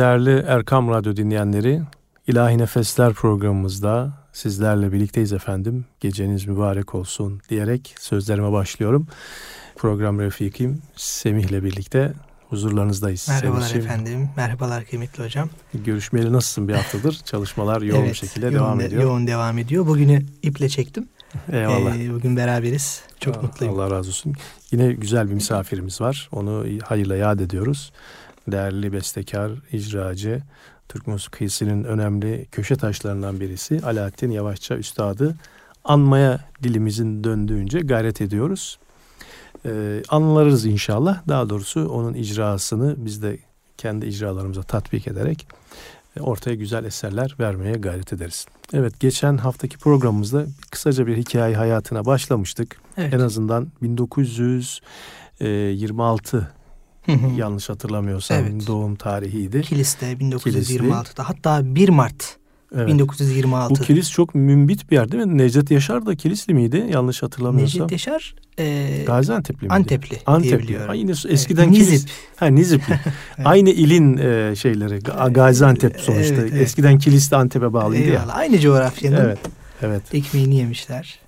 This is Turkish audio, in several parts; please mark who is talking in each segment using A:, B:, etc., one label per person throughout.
A: Değerli Erkam Radyo dinleyenleri, İlahi Nefesler programımızda sizlerle birlikteyiz efendim. Geceniz mübarek olsun diyerek sözlerime başlıyorum. Program Refikim Semih ile birlikte huzurlarınızdayız.
B: Merhabalar Semih'im. efendim. Merhabalar kıymetli hocam.
A: Görüşmeyeli nasılsın bir haftadır? Çalışmalar yoğun evet, bir şekilde yoğun devam ediyor.
B: Yoğun devam ediyor. Bugünü iple çektim.
A: Eyvallah.
B: Ee, bugün beraberiz. Çok
A: Allah,
B: mutluyum.
A: Allah razı olsun. Yine güzel bir misafirimiz var. Onu hayırla yad ediyoruz. Değerli bestekar, icracı, Türk musikisinin önemli köşe taşlarından birisi Alaaddin Yavaşça Üstad'ı anmaya dilimizin döndüğünce gayret ediyoruz. Ee, anlarız inşallah. Daha doğrusu onun icrasını biz de kendi icralarımıza tatbik ederek e, ortaya güzel eserler vermeye gayret ederiz. Evet geçen haftaki programımızda kısaca bir hikaye hayatına başlamıştık. Evet. En azından 1926 yanlış hatırlamıyorsam evet. doğum tarihiydi.
B: Kilis'te 1926'da hatta 1 Mart Evet. 1926.
A: Bu kilis çok mümbit bir yer değil mi? Necdet Yaşar da kilisli miydi? Yanlış hatırlamıyorsam.
B: Necdet Yaşar e,
A: Gaziantep'li miydi?
B: Antepli, Antepli.
A: Ha, yine eskiden evet. kilis. Nizip. Ha Nizipli. evet. Aynı ilin e, şeyleri. Gaziantep sonuçta. Evet, evet. Eskiden kilis de Antep'e bağlıydı Eyvallah. ya.
B: Aynı coğrafyanın
A: evet, evet.
B: ekmeğini yemişler.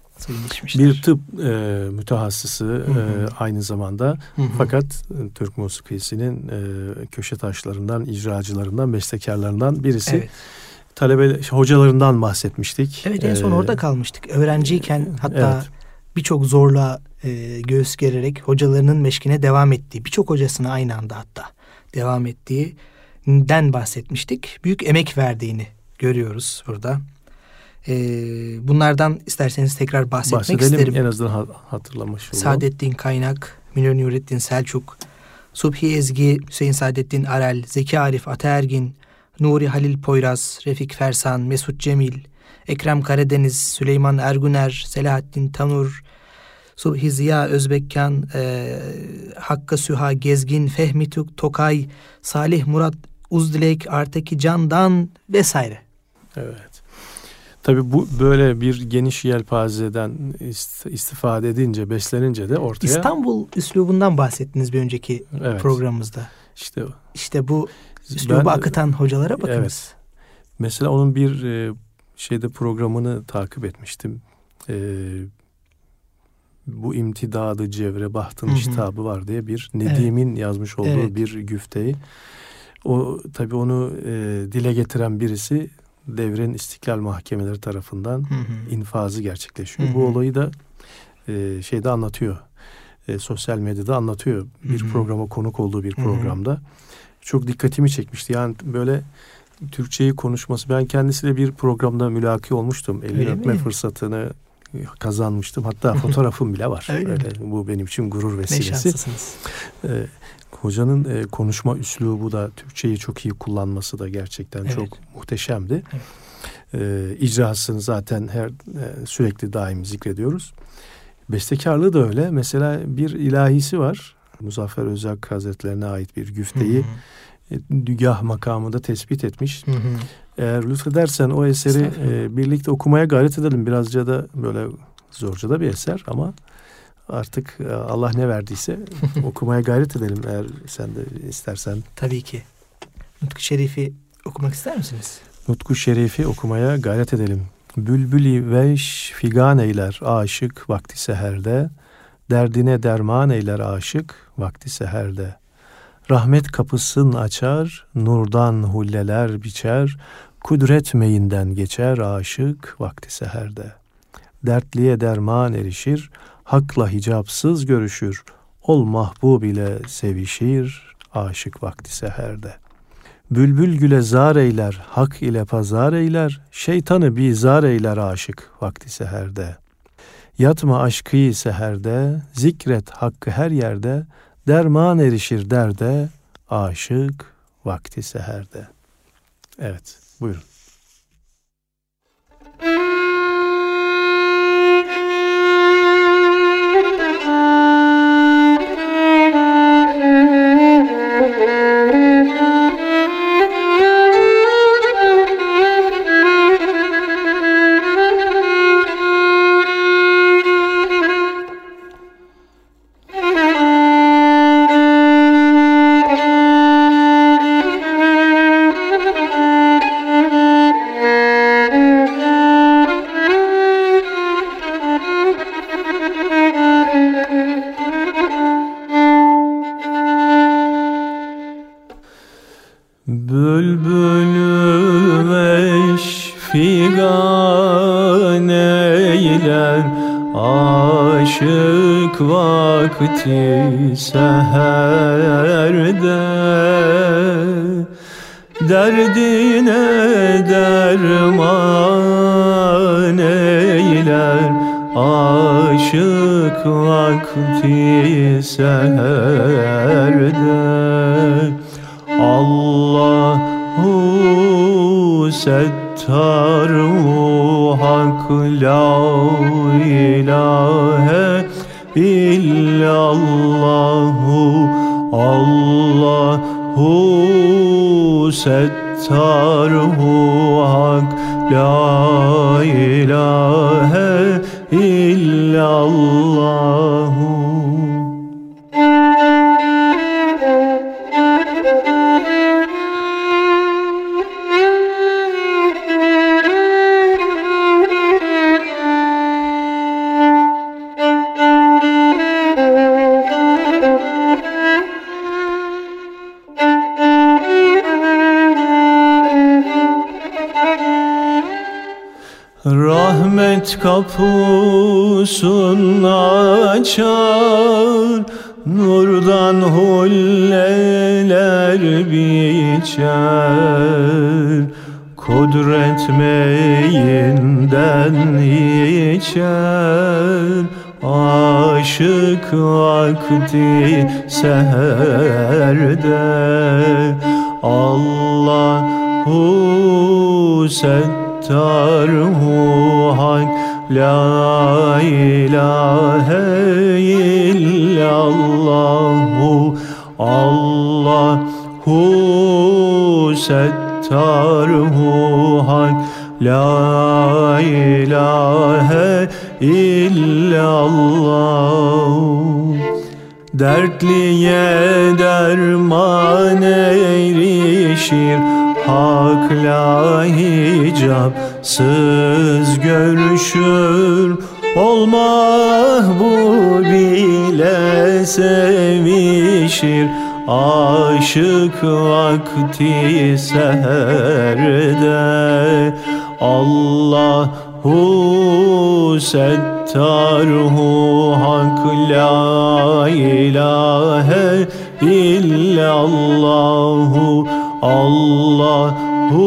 B: İçmişler.
A: Bir tıp e, mütehassısı hı hı. E, aynı zamanda hı hı. fakat e, Türk musikisinin e, köşe taşlarından, icracılarından, bestekarlarından birisi. Evet talebe hocalarından bahsetmiştik.
B: Evet en son ee, orada kalmıştık. Öğrenciyken hatta evet. birçok zorla e, göğüs gererek hocalarının meşkine devam ettiği, birçok hocasına aynı anda hatta devam ettiğinden bahsetmiştik. Büyük emek verdiğini görüyoruz burada. E, bunlardan isterseniz tekrar bahsetmek Bahsedelim, isterim.
A: en azından hatırlamış olalım.
B: Saadettin Kaynak, Münir Nurettin Selçuk, Subhi Ezgi, Hüseyin Saadettin Arel, Zeki Arif Ataergin, Nuri Halil Poyraz, Refik Fersan, Mesut Cemil, Ekrem Karadeniz, Süleyman Erguner, Selahattin Tanur, Subhi Ziya Özbekkan, e, Hakkı Süha Gezgin, Fehmi Tokay, Salih Murat Uzdilek, Arteki Candan vesaire.
A: Evet. Tabii bu böyle bir geniş yelpazeden istifade edince, beslenince de ortaya...
B: İstanbul üslubundan bahsettiniz bir önceki evet. programımızda.
A: İşte
B: İşte bu üslubu ben, akıtan hocalara bakınız. Evet.
A: Mesela onun bir e, şeyde programını takip etmiştim. E, bu imtidadı cevre bahtın hı iştabı var diye bir Nedim'in evet. yazmış olduğu evet. bir güfteyi. O tabii onu e, dile getiren birisi devrin istiklal mahkemeleri tarafından hı hı. infazı gerçekleşiyor. Hı hı. Bu olayı da e, şeyde anlatıyor. E, sosyal medyada anlatıyor. Bir hı hı. programa konuk olduğu bir programda. Hı hı çok dikkatimi çekmişti. Yani böyle Türkçeyi konuşması. Ben kendisiyle bir programda mülaki olmuştum. Elini öpme fırsatını kazanmıştım. Hatta fotoğrafım bile var. Öyle, Öyle bu benim için gurur vesilesi. Ee, hocanın e, konuşma üslubu da Türkçeyi çok iyi kullanması da gerçekten evet. çok muhteşemdi. Evet. Ee, icrasını zaten her e, sürekli daim zikrediyoruz. Bestekarlığı da öyle. Mesela bir ilahisi var. Muzaffer Özak Hazretlerine ait bir güfteyi hı dügah makamında tespit etmiş. Hı hı. Eğer lütfedersen o eseri e, birlikte okumaya gayret edelim. Birazca da böyle zorca da bir eser ama artık e, Allah ne verdiyse okumaya gayret edelim eğer sen de istersen.
B: Tabii ki. Nutku Şerif'i okumak ister misiniz?
A: Nutku Şerif'i okumaya gayret edeş Bülbülü veş figan eyler aşık vakti seherde. Derdine derman eyler aşık vakti seherde. Rahmet kapısın açar, nurdan hulleler biçer, kudret meyinden geçer aşık vakti seherde. Dertliye derman erişir, hakla hicapsız görüşür, ol mahbub ile sevişir, aşık vakti seherde. Bülbül güle zar eyler, hak ile pazar eyler, şeytanı bizar eyler aşık vakti seherde. Yatma aşkı seherde, zikret hakkı her yerde, derman erişir derde, aşık vakti seherde. Evet, buyurun. Vakti seherde ilahe illallahu Rahmet kapusunu açar Nurdan hulleler biçer. Kudret meyinden içer Aşık vakti seherde. Allahu sen Tarhu hak La ilahe illallahu Allahu settarhu hak La ilahe illallah Dertliye derman erişir Hakla hicapsız görüşür Olmah bu bile sevişir. Aşık vakti seherde Allahu settarhu hak la ilahe illallahu Allahu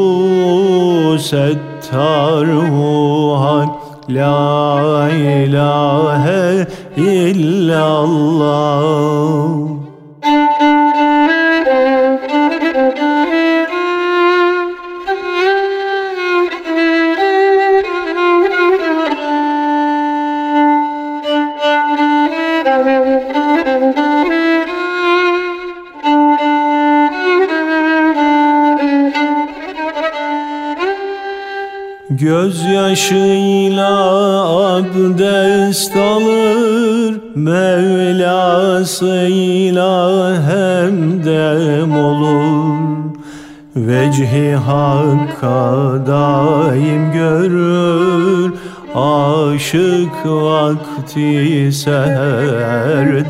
A: settarhu hak La ilahe illallah Gözyaşıyla abdest alır Mevlasıyla hemdem olur. Vecihi Hakk'a daim görür Aşık vakti seherde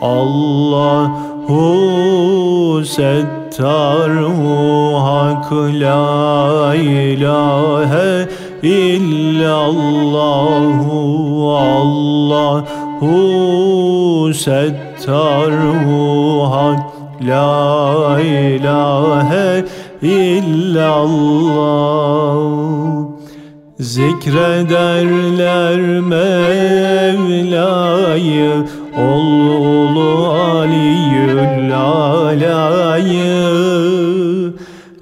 A: Allahu set Tarhu hak la ilahe illallahu Allahu settarhu hak la ilahe illallah Zikrederler Mevla'yı Olu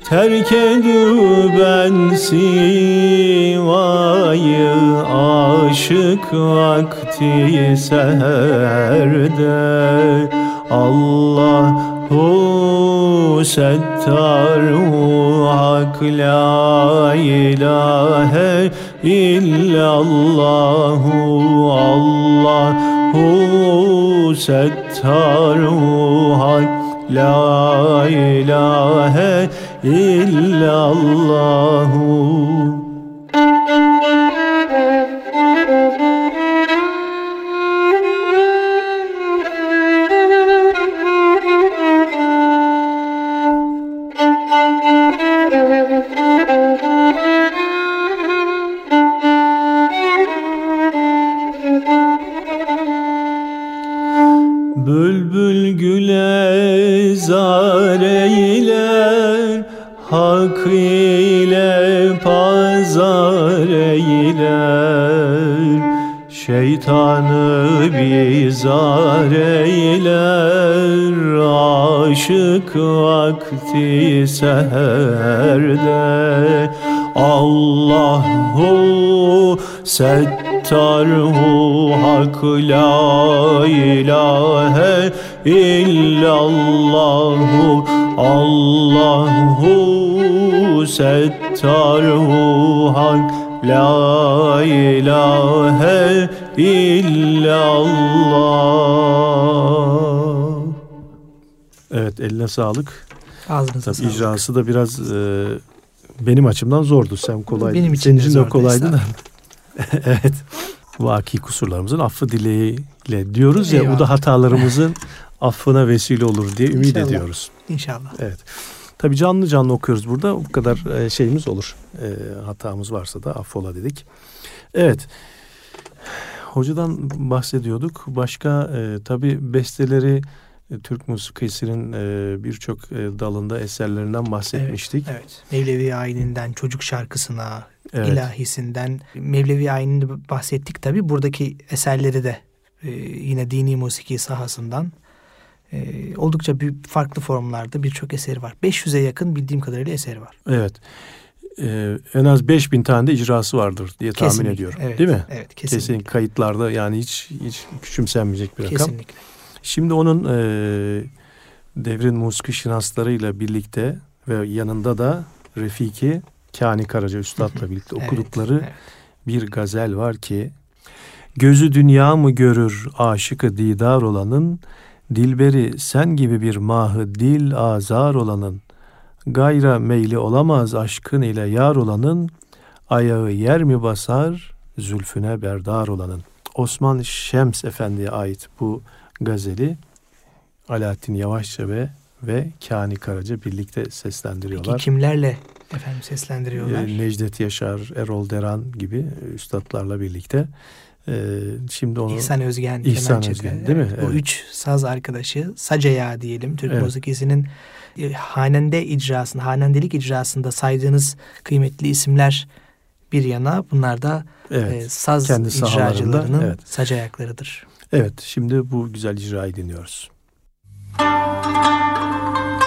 A: Terk ben sivayı Aşık vakti seherde. Allahu settaru hak la ilahe illallahu Allahu settaru hak la ilahe illallahu eyler Hak ile pazar eyler. Şeytanı bizar eyler. Aşık vakti seherde. Allahu settarhu hak la ilahe illallahu. Allahu settarhu hak La ilahe illallah. Evet eline sağlık.
B: Ağzınıza
A: Tabii
B: sağlık.
A: icrası da biraz e, benim açımdan zordu. Sen kolay.
B: Benim için
A: Senin
B: de
A: için de kolaydı da. evet. Vaki kusurlarımızın affı dileğiyle diyoruz ya
B: Eyvallah.
A: bu da hatalarımızın affına vesile olur diye ümit
B: İnşallah.
A: ediyoruz.
B: İnşallah.
A: Evet. Tabii canlı canlı okuyoruz burada. Bu kadar e, şeyimiz olur. E, hatamız varsa da affola dedik. Evet. Hocadan bahsediyorduk. Başka e, tabii besteleri e, Türk musikisinin e, birçok e, dalında eserlerinden bahsetmiştik.
B: Evet, evet. Mevlevi ayininden çocuk şarkısına,
A: Evet.
B: ilahisinden Mevlevi ayinini bahsettik tabi. Buradaki eserleri de e, yine dini musiki sahasından e, oldukça büyük farklı formlarda birçok eseri var. 500'e yakın bildiğim kadarıyla eseri var.
A: Evet. E, en az 5000 tane de icrası vardır diye tahmin
B: Kesinlikle,
A: ediyorum.
B: evet,
A: Değil mi?
B: Evet kesinlikle.
A: Kesin kayıtlarda yani hiç hiç küçümsenmeyecek bir rakam.
B: Kesinlikle.
A: Şimdi onun e, devrin musiki şinaslarıyla birlikte ve yanında da Refiki Kani Karaca Üstad'la birlikte
B: Evet,
A: okudukları
B: evet.
A: bir gazel var ki Gözü dünya mı görür aşıkı didar olanın Dilberi sen gibi bir mahı dil azar olanın Gayra meyli olamaz aşkın ile yar olanın Ayağı yer mi basar zülfüne berdar olanın Osman Şems Efendi'ye ait bu gazeli Alaaddin Yavaşça ve ve Kani Karaca birlikte seslendiriyorlar.
B: Peki kimlerle efendim seslendiriyorlar?
A: Ee, Necdet Yaşar, Erol Deran gibi üstadlarla birlikte. Ee, şimdi onu
B: İhsan Özgen,
A: İhsan
B: kemençede.
A: Özgen, değil mi?
B: Evet, Bu
A: Evet.
B: üç saz arkadaşı Sacaya diyelim Türk
A: Evet.
B: musikisinin e, hanende icrasında, hanendelik icrasında saydığınız kıymetli isimler bir yana bunlar da
A: evet.
B: e, saz
A: kendi
B: icracılarının
A: evet.
B: sac ayaklarıdır.
A: Evet, şimdi bu güzel icrayı dinliyoruz.
C: Gözü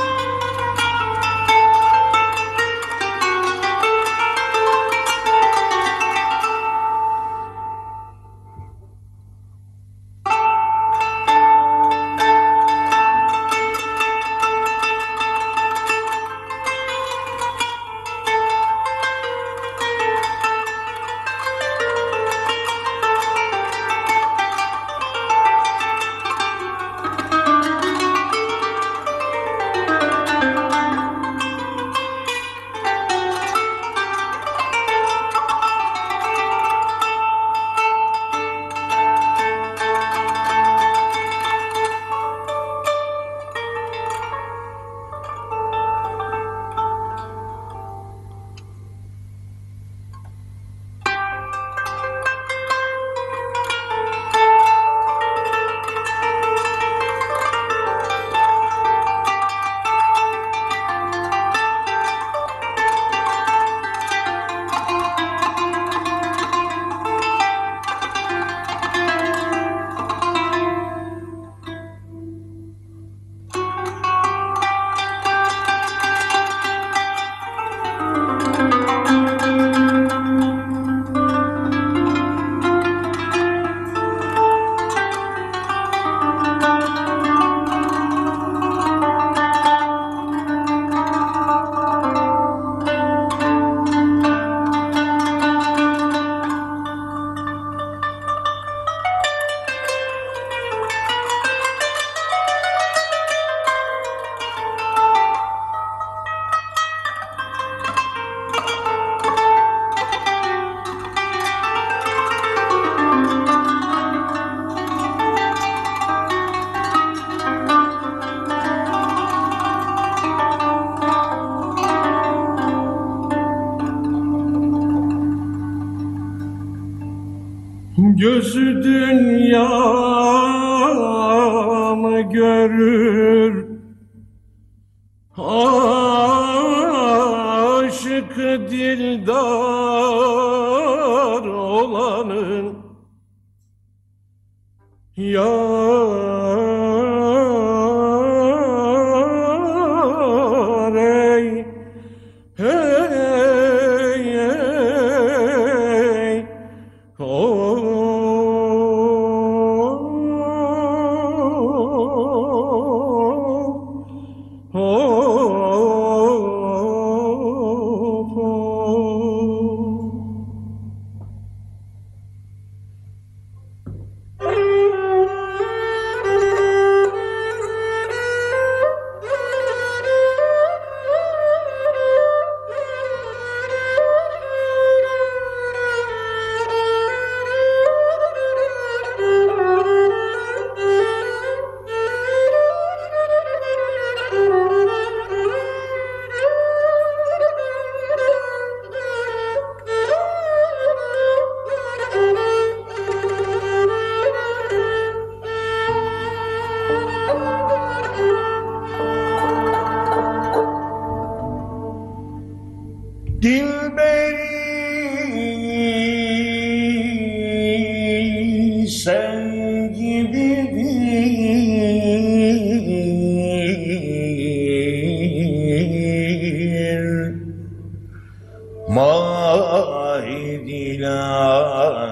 C: Mahidil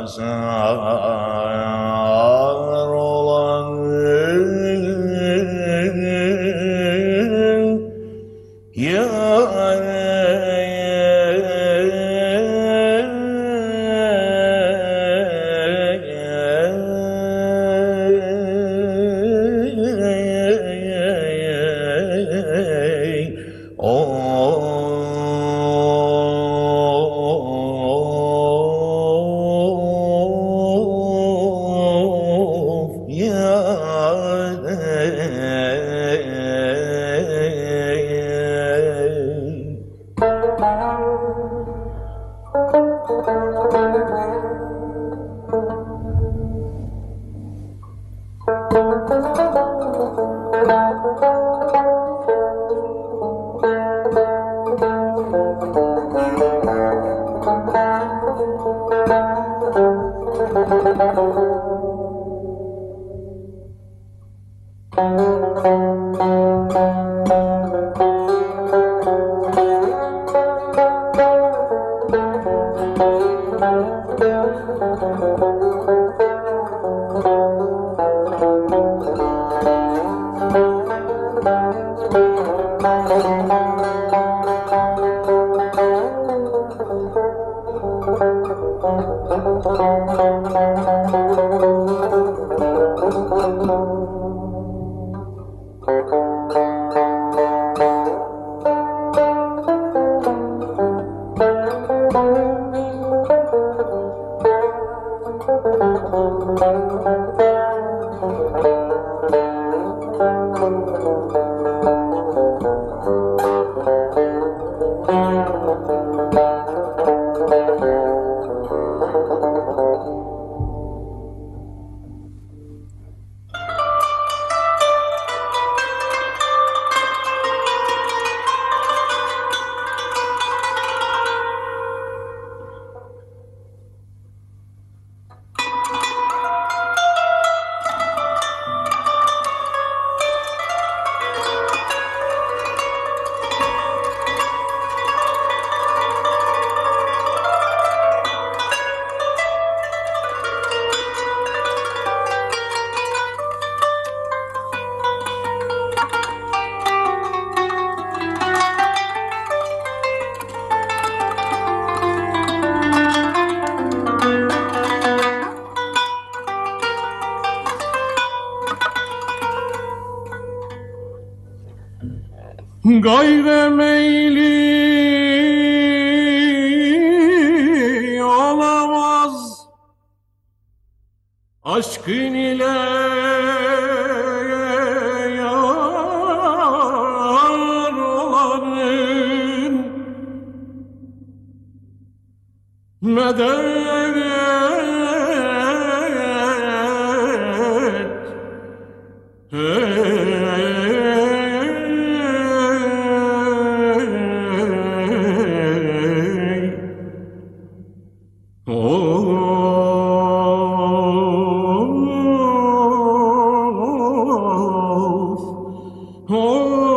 C: azar olanın gayremeyli olamaz. Aşkın oath. Oh.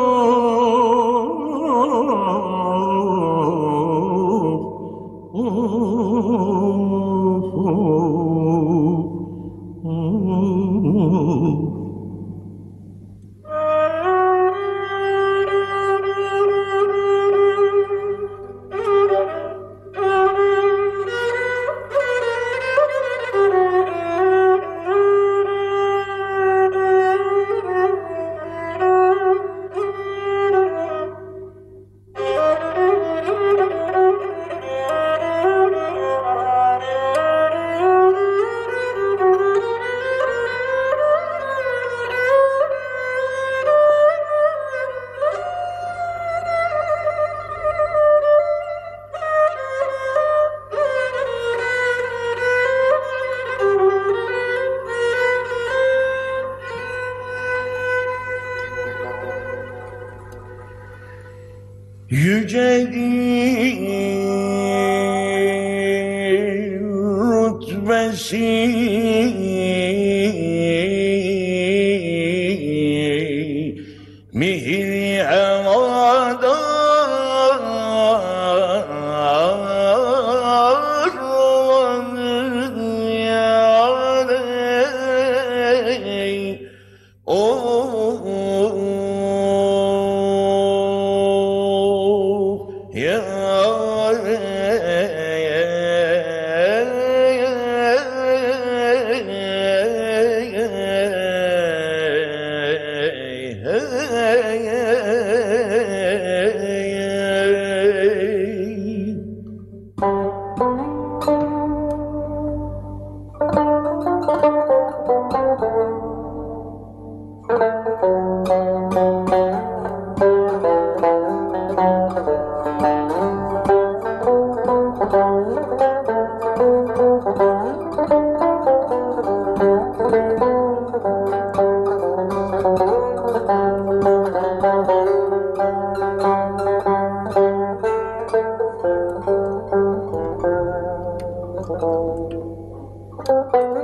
C: Thank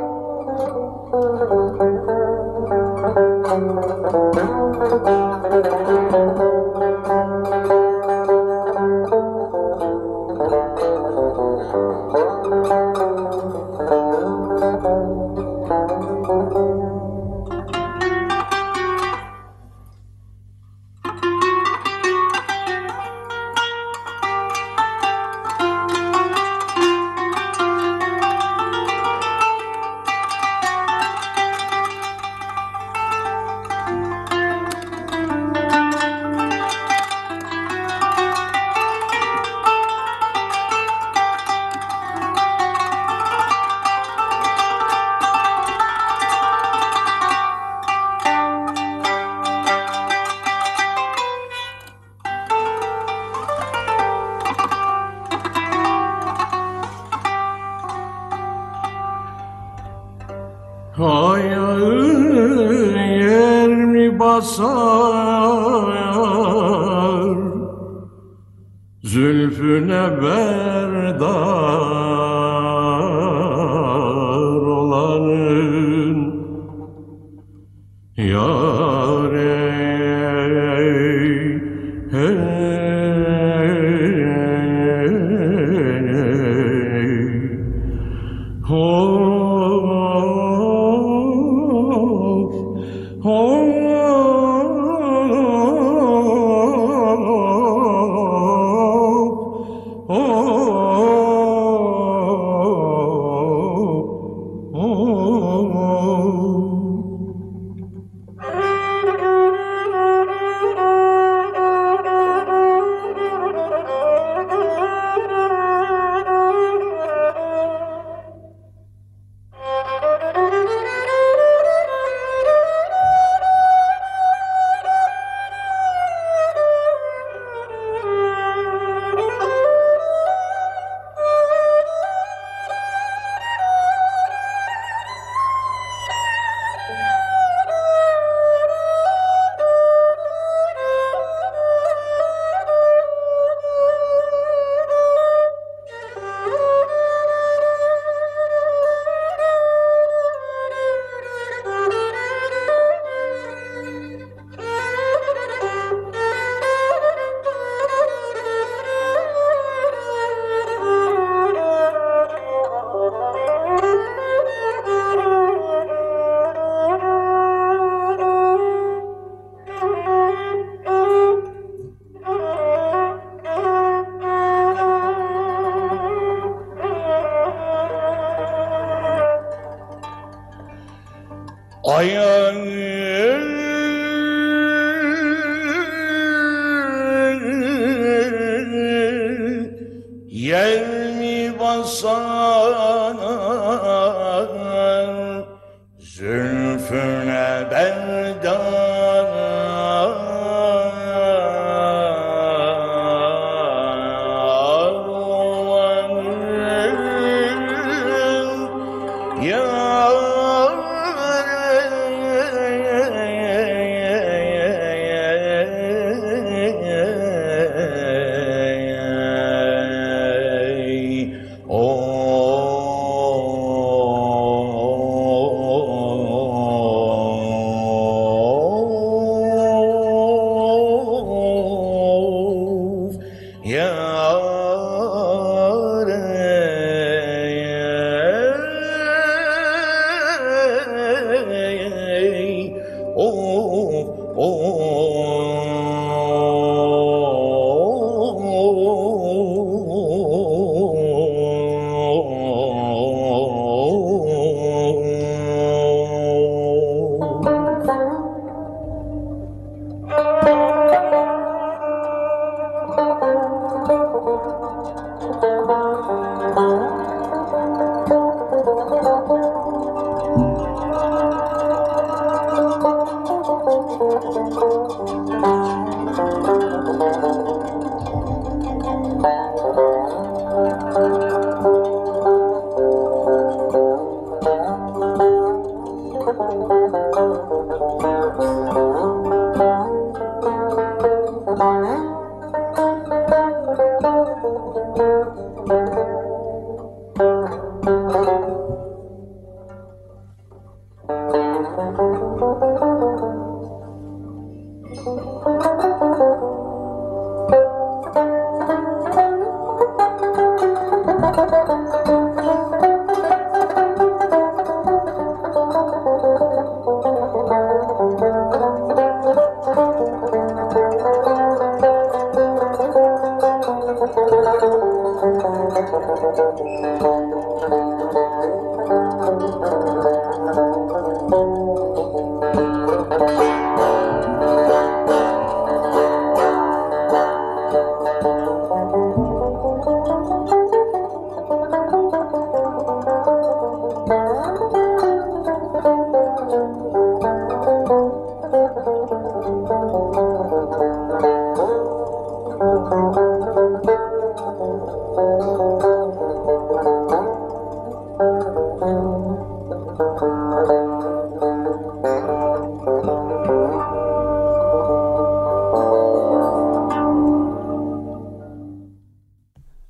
C: you.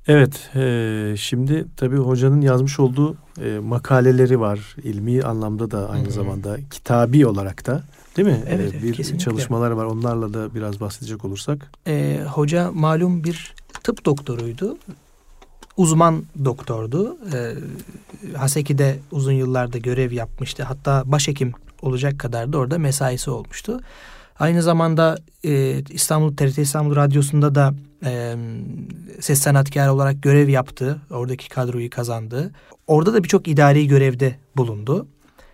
A: Evet, e, şimdi tabii hocanın yazmış olduğu e, makaleleri var. ilmi anlamda da aynı Hı-hı. zamanda kitabi olarak da değil mi?
B: Evet,
A: e, bir kesinlikle. çalışmalar var. Onlarla da biraz bahsedecek olursak.
B: E, hoca malum bir tıp doktoruydu. Uzman doktordu. E, Haseki'de uzun yıllarda görev yapmıştı. Hatta başhekim olacak kadar da orada mesaisi olmuştu. Aynı zamanda e, İstanbul TRT İstanbul Radyosu'nda da e, ses sanatkarı olarak görev yaptı. Oradaki kadroyu kazandı. Orada da birçok idari görevde bulundu.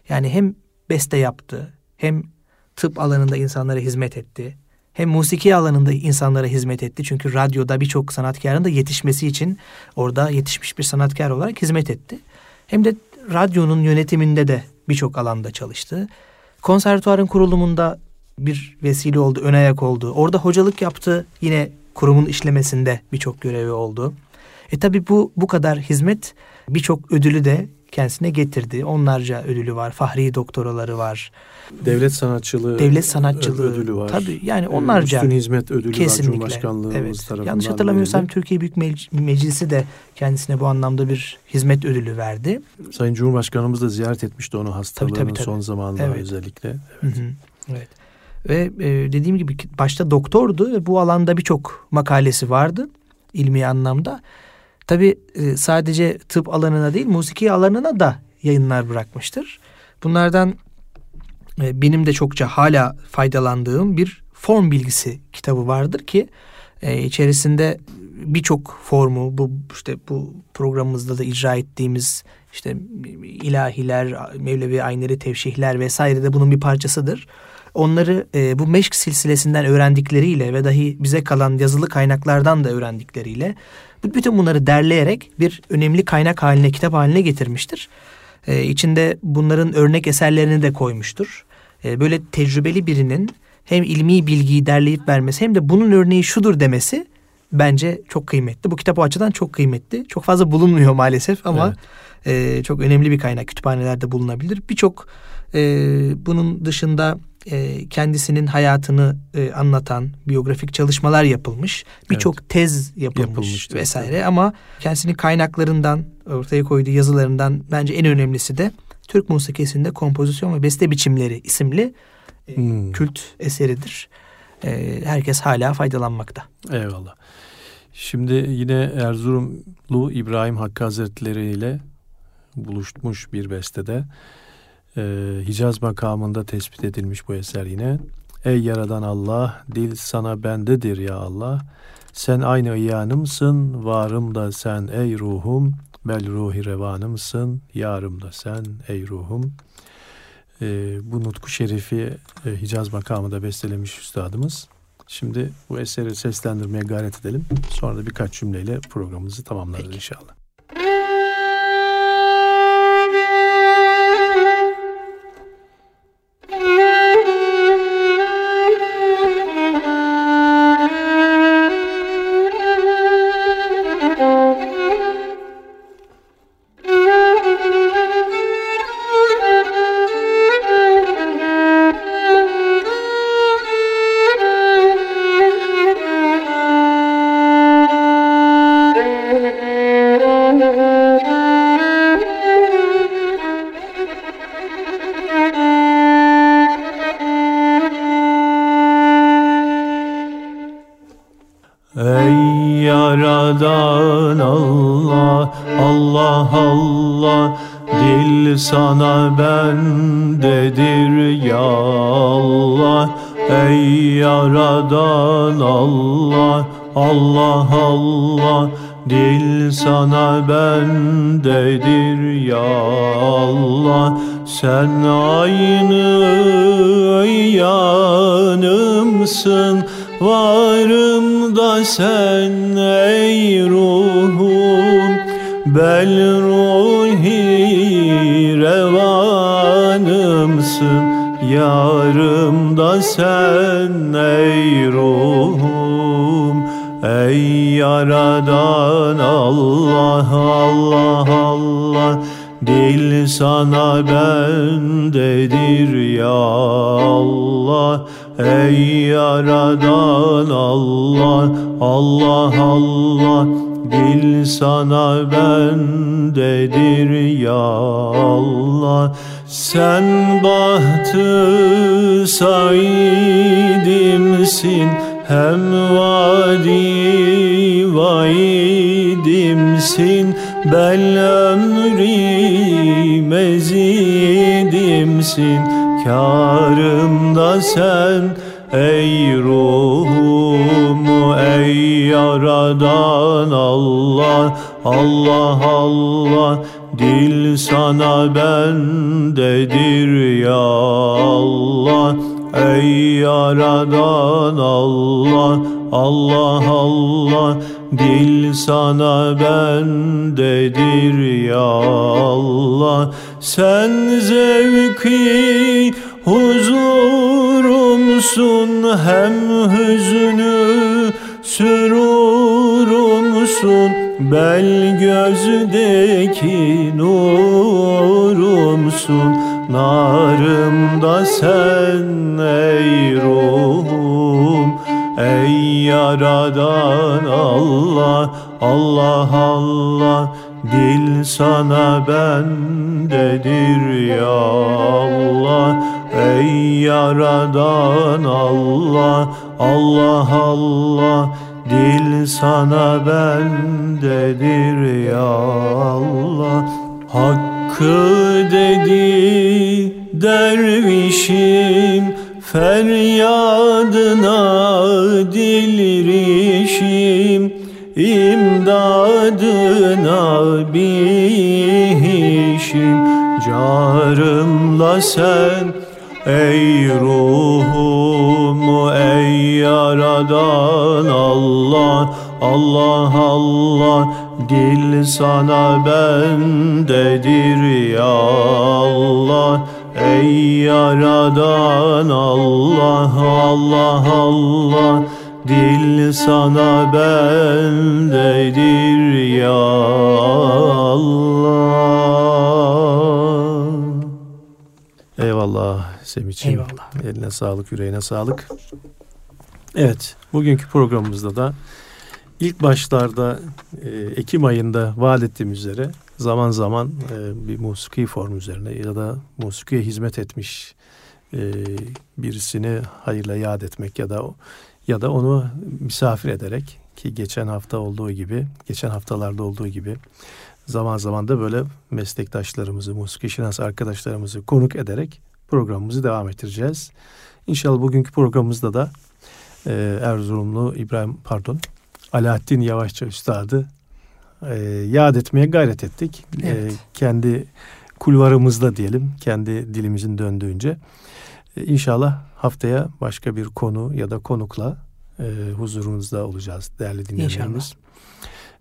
B: Yani hem beste yaptı, hem tıp alanında insanlara hizmet etti. Hem musiki alanında insanlara hizmet etti. Çünkü radyoda birçok sanatkarın da yetişmesi için orada yetişmiş bir sanatkar olarak hizmet etti. Hem de radyonun yönetiminde de birçok alanda çalıştı. Konservatuarın kurulumunda bir vesile oldu, ön ayak oldu. Orada hocalık yaptı. Yine kurumun işlemesinde birçok görevi oldu. E tabi bu bu kadar hizmet birçok ödülü de kendisine getirdi. Onlarca ödülü var. Fahri doktoraları var.
A: Devlet sanatçılığı
B: Devlet sanatçılığı
A: ödülü var.
B: Tabii yani onlarca.
A: Üstün hizmet ödülü kesinlikle. var Cumhurbaşkanlığımız evet. tarafından.
B: Yanlış hatırlamıyorsam verildi. Türkiye Büyük Meclisi de kendisine bu anlamda bir hizmet ödülü verdi.
A: Sayın Cumhurbaşkanımız da ziyaret etmişti onu hastalığının tabii, tabii, tabii. son zamanlarda evet. özellikle.
B: Evet. Hı hı. evet. Ve e, dediğim gibi başta doktordu ve bu alanda birçok makalesi vardı ilmi anlamda. Tabi e, sadece tıp alanına değil musiki alanına da yayınlar bırakmıştır. Bunlardan e, benim de çokça hala faydalandığım bir form bilgisi kitabı vardır ki içerisinde birçok formu bu işte bu programımızda da icra ettiğimiz işte ilahiler, Mevlevi aynları, tevşihler vesaire de bunun bir parçasıdır onları e, bu meşk silsilesinden öğrendikleriyle ve dahi bize kalan yazılı kaynaklardan da öğrendikleriyle bütün bunları derleyerek bir önemli kaynak haline, kitap haline getirmiştir. E, içinde bunların örnek eserlerini de koymuştur. E, böyle tecrübeli birinin hem ilmi bilgiyi derleyip vermesi hem de bunun örneği şudur demesi bence çok kıymetli. Bu kitap o açıdan çok kıymetli. Çok fazla bulunmuyor maalesef ama evet. e, çok önemli bir kaynak. Kütüphanelerde bulunabilir. Birçok e, bunun dışında e, kendisinin hayatını e, anlatan biyografik çalışmalar yapılmış. Birçok evet. tez yapılmış, yapılmış vesaire evet. ama kendisinin kaynaklarından ortaya koyduğu yazılarından bence en önemlisi de Türk musikisinde kompozisyon ve beste biçimleri isimli e, hmm. kült eseridir. E, herkes hala faydalanmakta.
A: Eyvallah. Şimdi yine Erzurumlu İbrahim Hakkı Hazretleri ile buluşmuş bir bestede. Ee, Hicaz makamında tespit edilmiş bu eser yine. Ey yaradan Allah, dil sana bendedir ya Allah. Sen aynı iyanımsın, varım da sen ey ruhum. Bel ruhi revanımsın, yarım da sen ey ruhum. Ee, bu nutku şerifi e, Hicaz makamında bestelemiş üstadımız. Şimdi bu eseri seslendirmeye gayret edelim. Sonra da birkaç cümleyle programımızı tamamlarız Peki. inşallah. Allah Allah Dil sana bendedir ya Allah. Ey yaradan Allah Allah Allah Dil sana bendedir ya Allah. Sen bahtı saidimsin Hem vadi vaidimsin Bel ömri mezidimsin Karımda sen. Ey ruhum ey yaradan Allah Allah Allah. Dil sana bendedir ya Allah. Ey yaradan Allah Allah Allah Dil sana bendedir ya Allah. Sen zevki huzurumsun hem hüznü sürurumsun. Bel gözdeki nurumsun Narımda sen ey ruhum Ey yaradan Allah Allah Allah Dil sana bendedir ya Allah. Ey yaradan Allah Allah Allah Dil sana bendedir ya Allah. Hakkı dedi dervişim Feryadına dilrişim İmdadına bihişim. Carımla sen Ey ruhum ey yaradan Allah Allah Allah. Dil sana bendedir ya Allah Ey yaradan Allah Allah Allah Dil sana bendedir ya Allah Eyvallah Semih'ciğim. Eyvallah. Eline sağlık, yüreğine sağlık. Evet, bugünkü programımızda da ilk başlarda e, Ekim ayında vaat ettiğim üzere zaman zaman e, bir musiki form üzerine ya da musikiye hizmet etmiş e, birisini hayırla yad etmek ya da ya da onu misafir ederek ki geçen hafta olduğu gibi, geçen haftalarda olduğu gibi zaman zaman da böyle meslektaşlarımızı, musiki şinas arkadaşlarımızı konuk ederek programımızı devam ettireceğiz. İnşallah bugünkü programımızda da e, Erzurumlu İbrahim pardon Alaaddin Yavaşça Üstad'ı e, yad etmeye gayret ettik. E, evet. E, kendi kulvarımızda diyelim, kendi dilimizin döndüğünce. E, inşallah haftaya başka bir konu ya da konukla e, huzurunuzda olacağız değerli dinleyenlerimiz. İnşallah.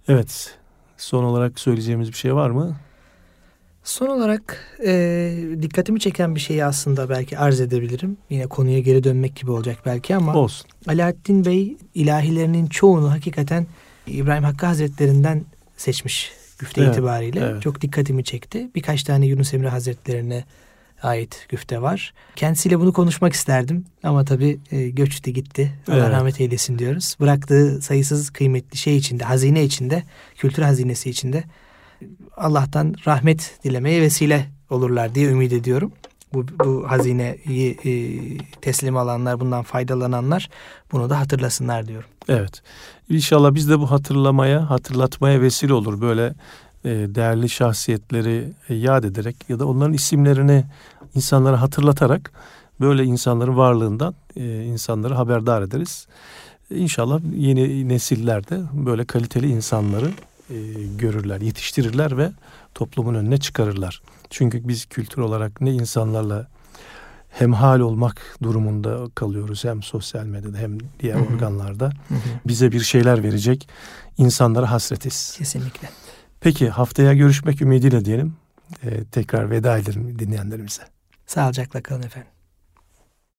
A: Evet, son olarak söyleyeceğimiz bir şey var mı?
B: Son olarak e, dikkatimi çeken bir şeyi aslında belki arz edebilirim. Yine konuya geri dönmek gibi olacak belki ama
A: Olsun.
B: Alaaddin Bey ilahilerinin çoğunu hakikaten İbrahim Hakkı Hazretlerinden seçmiş güfte evet, itibariyle. Evet. Çok dikkatimi çekti. Birkaç tane Yunus Emre Hazretlerine ait güfte var. Kendisiyle bunu konuşmak isterdim ama tabii e, göçtü gitti. Allah evet. rahmet eylesin diyoruz. Bıraktığı sayısız kıymetli şey içinde, hazine içinde, kültür hazinesi içinde Allah'tan rahmet dilemeye vesile olurlar diye ümit ediyorum. Bu, bu hazineyi e, teslim alanlar, bundan faydalananlar bunu da hatırlasınlar diyorum.
A: Evet. İnşallah biz de bu hatırlamaya, hatırlatmaya vesile olur. Böyle e, değerli şahsiyetleri e, yad ederek ya da onların isimlerini insanlara hatırlatarak böyle insanların varlığından e, insanları haberdar ederiz. İnşallah yeni nesillerde böyle kaliteli insanları e, görürler, yetiştirirler ve toplumun önüne çıkarırlar. Çünkü biz kültür olarak ne insanlarla hemhal olmak durumunda kalıyoruz hem sosyal medyada hem diğer Hı-hı. organlarda. Hı-hı. Bize bir şeyler verecek insanlara hasretiz.
B: Kesinlikle.
A: Peki haftaya görüşmek ümidiyle diyelim. Ee, tekrar veda edelim dinleyenlerimize.
B: Sağlıcakla kalın efendim.